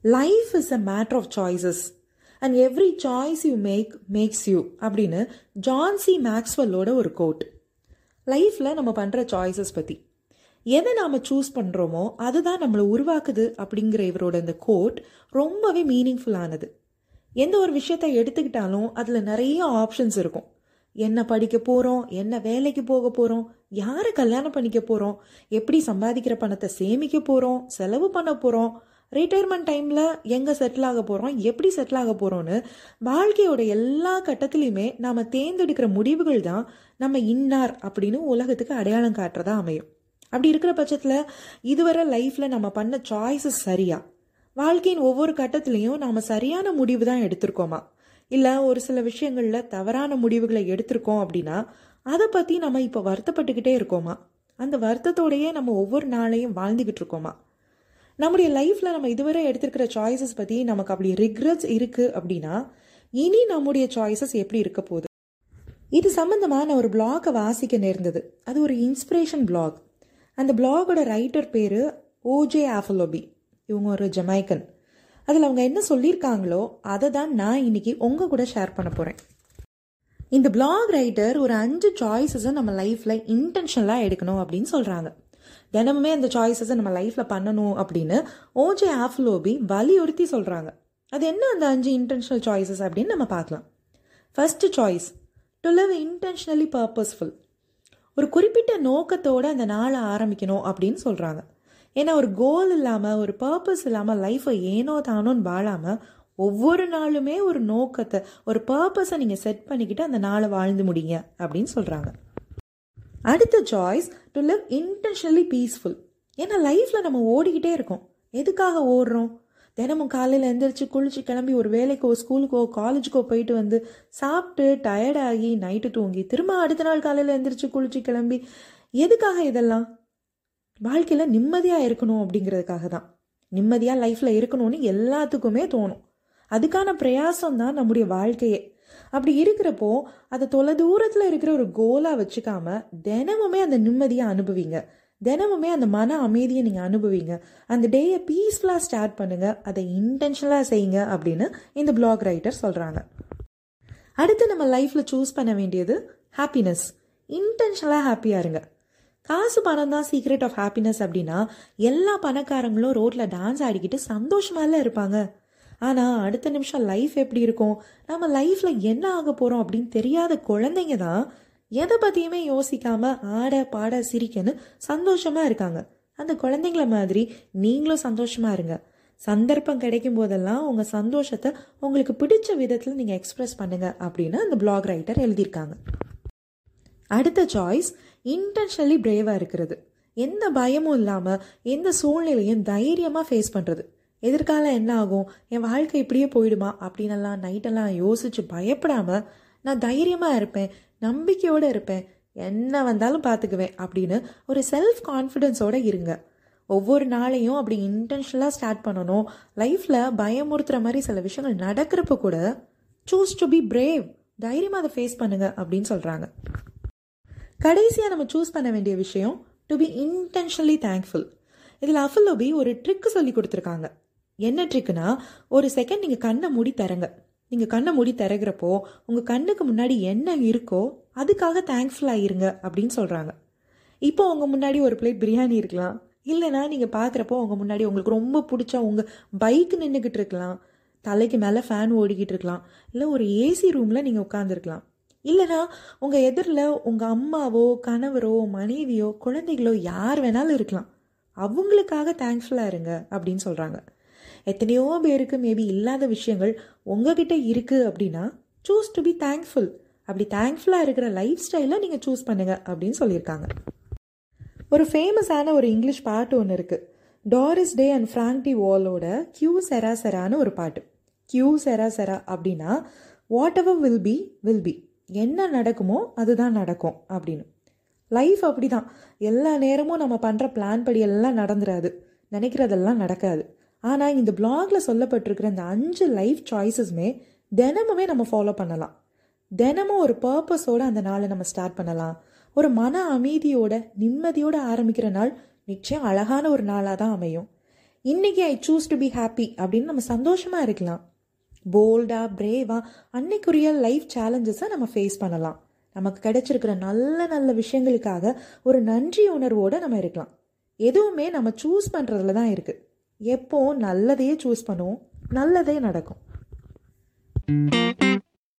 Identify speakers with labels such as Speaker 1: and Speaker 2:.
Speaker 1: Life is a matter of choices and every choice you make makes you அப்படின்னு ஜான்சி மேக்ஸ்வெல்லோட ஒரு code லைஃப்பில் நம்ம பண்ணுற சாய்ஸஸ் பற்றி எதை நாம் சூஸ் பண்ணுறோமோ அதுதான் நம்மளை உருவாக்குது அப்படிங்கிற இவரோட இந்த கோட் ரொம்பவே மீனிங்ஃபுல்லானது எந்த ஒரு விஷயத்தை எடுத்துக்கிட்டாலும் அதில் நிறைய ஆப்ஷன்ஸ் இருக்கும். என்ன படிக்க போகிறோம் என்ன வேலைக்கு போக போகிறோம் யாரை கல்யாணம் பண்ணிக்க போகிறோம் எப்படி சம்பாதிக்கிற பணத்தை சேமிக்க போகிறோம் செலவு பண்ண போகிறோம் ரிட்டையர்மெண்ட் டைமில் எங்கே செட்டில் ஆக போகிறோம் எப்படி செட்டில் ஆக போகிறோன்னு வாழ்க்கையோட எல்லா கட்டத்துலேயுமே நாம் தேர்ந்தெடுக்கிற முடிவுகள் தான் நம்ம இன்னார் அப்படின்னு உலகத்துக்கு அடையாளம் காட்டுறதா அமையும். அப்படி இருக்கிற பட்சத்தில் இதுவரை லைஃப்பில் நம்ம பண்ண சாய்ஸஸ் சரியா? வாழ்க்கையின் ஒவ்வொரு கட்டத்துலேயும் நாம் சரியான முடிவு தான் எடுத்திருக்கோமா? இல்லை ஒரு சில விஷயங்களில் தவறான முடிவுகளை எடுத்திருக்கோம் அப்படின்னா அதை பற்றி நம்ம இப்போ வருத்தப்பட்டுக்கிட்டே இருக்கோமா? அந்த வருத்தத்தோடையே நம்ம ஒவ்வொரு நாளையும் வாழ்ந்துக்கிட்டு இருக்கோமா? நம்முடைய லைஃப்பில் நம்ம இதுவரை எடுத்திருக்கிற சாய்ஸஸ் பற்றி நமக்கு அப்படி ரிக்ரெட்ஸ் இருக்குது அப்படின்னா இனி நம்முடைய சாய்ஸஸ் எப்படி இருக்க போகுது? இது சம்மந்தமாக நான் ஒரு பிளாகை வாசிக்க நேர்ந்தது. அது ஒரு இன்ஸ்பிரேஷன் பிளாக் அந்த பிளாகோட ரைட்டர் பேர் ஓஜே ஆஃபலோபி இவங்க ஒரு ஜமைக்கன் அதில் அவங்க என்ன சொல்லியிருக்காங்களோ அதை தான் நான் இன்னைக்கு உங்கள் கூட ஷேர் பண்ண போகிறேன் இந்த பிளாக் ரைட்டர் ஒரு அஞ்சு சாய்ஸஸை நம்ம லைஃப்பில் இன்டென்ஷனலாக எடுக்கணும் அப்படின்னு சொல்கிறாங்க தினமுமே அந்த சாய்ஸஸை நம்ம லைஃப்பில் பண்ணணும் அப்படின்னு ஓஜே ஆஃப்லோபி வலியுறுத்தி சொல்கிறாங்க அது என்ன அந்த அஞ்சு இன்டென்ஷனல் சாய்ஸஸ் அப்படின்னு நம்ம பார்க்கலாம். First choice to live intentionally purposeful ஒரு குறிப்பிட்ட நோக்கத்தோடு அந்த நாளை ஆரம்பிக்கணும் அப்படின்னு சொல்கிறாங்க ஏன்னா ஒரு கோல் இல்லாமல் ஒரு பர்பஸ் இல்லாமல் லைஃப்பை ஏனோ தானோன்னு வாழாமல் ஒவ்வொரு நாளுமே ஒரு நோக்கத்தை ஒரு பர்பஸை நீங்கள் செட் பண்ணிக்கிட்டு அந்த நாளை வாழ்ந்து முடிங்க அப்படின்னு சொல்கிறாங்க அடுத்த choice to live intentionally peaceful ஏன்னா லைஃப்பில் நம்ம ஓடிக்கிட்டே இருக்கோம். எதுக்காக ஓடுறோம்? தினமும் காலையில் எந்திரிச்சு குளிச்சு கிளம்பி ஒரு வேலைக்கோ ஸ்கூலுக்கோ காலேஜுக்கோ போயிட்டு வந்து சாப்பிட்டு டயர்டாகி நைட்டு தூங்கி திரும்ப அடுத்த நாள் காலையில் எந்திரிச்சு குளிச்சு கிளம்பி எதுக்காக இதெல்லாம்? வாழ்க்கையில் நிம்மதியாக இருக்கணும் அப்படிங்கிறதுக்காக தான். நிம்மதியாக லைஃப்பில் இருக்கணும்னு எல்லாத்துக்குமே தோணும். அதுக்கான பிரயாசம் தான் நம்முடைய வாழ்க்கையே. அப்படி இருக்கிறப்போ அதை தொலை தூரத்தில் இருக்கிற ஒரு கோலாக வச்சுக்காம தினமுமே அந்த நிம்மதியை அனுபவிங்க. தினமுமே அந்த மன அமைதியை நீங்கள் அனுபவிங்க. அந்த டேயை பீஸ்ஃபுல்லாக ஸ்டார்ட் பண்ணுங்கள் அதை இன்டென்ஷனலாக செய்யுங்க அப்படின்னு இந்த பிளாக் ரைட்டர் சொல்கிறாங்க அடுத்து நம்ம லைஃப்பில் சூஸ் பண்ண வேண்டியது ஹாப்பினஸ் இன்டென்ஷனலாக ஹாப்பியாக இருங்க. காசு பணம் தான் சீக்ரெட் ஆஃப் ஹாப்பினஸ் அப்படின்னா எல்லா பணக்காரங்களும் ரோட்டில் டான்ஸ் ஆடிக்கிட்டு சந்தோஷமால இருப்பாங்க. ஆனால் அடுத்த நிமிஷம் லைஃப் எப்படி இருக்கும்? நம்ம லைஃப்பில் என்ன ஆக போகிறோம் அப்படின்னு தெரியாத குழந்தைங்க தான் எதை பற்றியுமே யோசிக்காமல் ஆட பாட சிரிக்கன்னு சந்தோஷமாக இருக்காங்க. அந்த குழந்தைங்கள மாதிரி நீங்களும் சந்தோஷமாக இருங்க. சந்தர்ப்பம் கிடைக்கும் போதெல்லாம் உங்கள் சந்தோஷத்தை உங்களுக்கு பிடிச்ச விதத்தில் நீங்கள் எக்ஸ்ப்ரெஸ் பண்ணுங்கள் அப்படின்னு அந்த பிளாக் ரைட்டர் எழுதியிருக்காங்க. அடுத்த சாய்ஸ் இன்டென்ஷனலி பிரேவாக இருக்கிறது. எந்த பயமும் இல்லாமல் எந்த சூழ்நிலையும் தைரியமாக ஃபேஸ் பண்ணுறது எதிர்காலம் என்ன ஆகும்? என் வாழ்க்கை இப்படியே போயிடுமா? அப்படின்னெல்லாம் நைட்டெல்லாம் யோசித்து பயப்படாமல் நான் தைரியமாக இருப்பேன் நம்பிக்கையோடு இருப்பேன் என்ன வந்தாலும் பார்த்துக்குவேன் அப்படின்னு ஒரு செல்ஃப் கான்ஃபிடென்ஸோடு இருங்க. ஒவ்வொரு நாளையும் அப்படி இன்டென்ஷனலாக ஸ்டார்ட் பண்ணணும். லைஃப்பில் பயமுறுத்துகிற மாதிரி சில விஷயங்கள் நடக்கிறப்ப கூட சூஸ் டு பி பிரேவ் தைரியமாக அதை ஃபேஸ் பண்ணுங்க அப்படின்னு சொல்கிறாங்க கடைசியாக நம்ம சூஸ் பண்ண வேண்டிய விஷயம் டு பி இன்டென்ஷனலி தேங்க்ஃபுல் இதில் அஃபுல்லோபி ஒரு ட்ரிக்கு சொல்லி கொடுத்துருக்காங்க. என்ன ட்ரிக்குனா ஒரு செகண்ட் நீங்கள் கண்ணை மூடி தரங்க நீங்கள் கண்ணை மூடி திறகிறப்போ உங்கள் கண்ணுக்கு முன்னாடி என்ன இருக்கோ அதுக்காக தேங்க்ஃபுல்லாக இருங்க அப்படின்னு சொல்கிறாங்க இப்போ உங்கள் முன்னாடி ஒரு பிளேட் பிரியாணி இருக்கலாம். இல்லைனா நீங்கள் பார்க்குறப்போ உங்கள் முன்னாடி உங்களுக்கு ரொம்ப பிடிச்ச உங்கள் பைக் நின்றுக்கிட்டு இருக்கலாம். தலைக்கு மேலே ஃபேன் ஓடிக்கிட்டு இருக்கலாம். இல்லை ஒரு ஏசி ரூமில் நீங்கள் உட்காந்துருக்கலாம் இல்லைனா உங்கள் எதிரில் உங்கள் அம்மாவோ கணவரோ மனைவியோ குழந்தைகளோ யார் வேணாலும் இருக்கலாம். அவங்களுக்காக தேங்க்ஃபுல்லாக இருங்க அப்படின்னு சொல்கிறாங்க எத்தனையோ பேருக்கு மேபி இல்லாத விஷயங்கள் உங்ககிட்ட இருக்குது அப்படின்னா சூஸ் டு பி தேங்க்ஃபுல் அப்படி தேங்க்ஃபுல்லாக இருக்கிற லைஃப் ஸ்டைலை நீங்கள் சூஸ் பண்ணுங்க அப்படின்னு சொல்லியிருக்காங்க. ஒரு ஃபேமஸான ஒரு இங்கிலீஷ் பாட்டு ஒன்று இருக்குது டாரிஸ் டே அண்ட் ஃப்ராங்டி வாலோட கியூ செரா செரான்னு ஒரு பாட்டு. கியூ செரா செரா அப்படின்னா whatever will be will be என்ன நடக்குமோ அதுதான் நடக்கும் அப்படின்னு. லைஃப் அப்படி தான் எல்லா நேரமும் நம்ம பண்ணுற பிளான் படி எல்லாம் நடந்துராது. நினைக்கிறதெல்லாம் நடக்காது. ஆனால் இந்த பிளாகில் சொல்லப்பட்டிருக்கிற இந்த அஞ்சு லைஃப் சாய்ஸஸுமே தினமுமே நம்ம ஃபாலோ பண்ணலாம். தினமும் ஒரு பர்பஸோட அந்த நாளை நம்ம ஸ்டார்ட் பண்ணலாம். ஒரு மன அமைதியோட நிம்மதியோட ஆரம்பிக்கிற நாள் நிச்சயம் அழகான ஒரு நாளாக தான் அமையும். இன்னைக்கு I choose to be happy அப்படின்னு நம்ம சந்தோஷமாக இருக்கலாம். போல்டாக பிரேவாக அன்னைக்குரிய லைஃப் சேலஞ்சஸை நம்ம ஃபேஸ் பண்ணலாம். நமக்கு கிடைச்சிருக்கிற நல்ல நல்ல விஷயங்களுக்காக ஒரு நன்றி உணர்வோடு நம்ம இருக்கலாம். எதுவுமே நம்ம சூஸ் பண்ணுறதுல தான் இருக்குது எப்போ நல்லதையே சூஸ் பண்ணுவோம் நல்லதே நடக்கும்.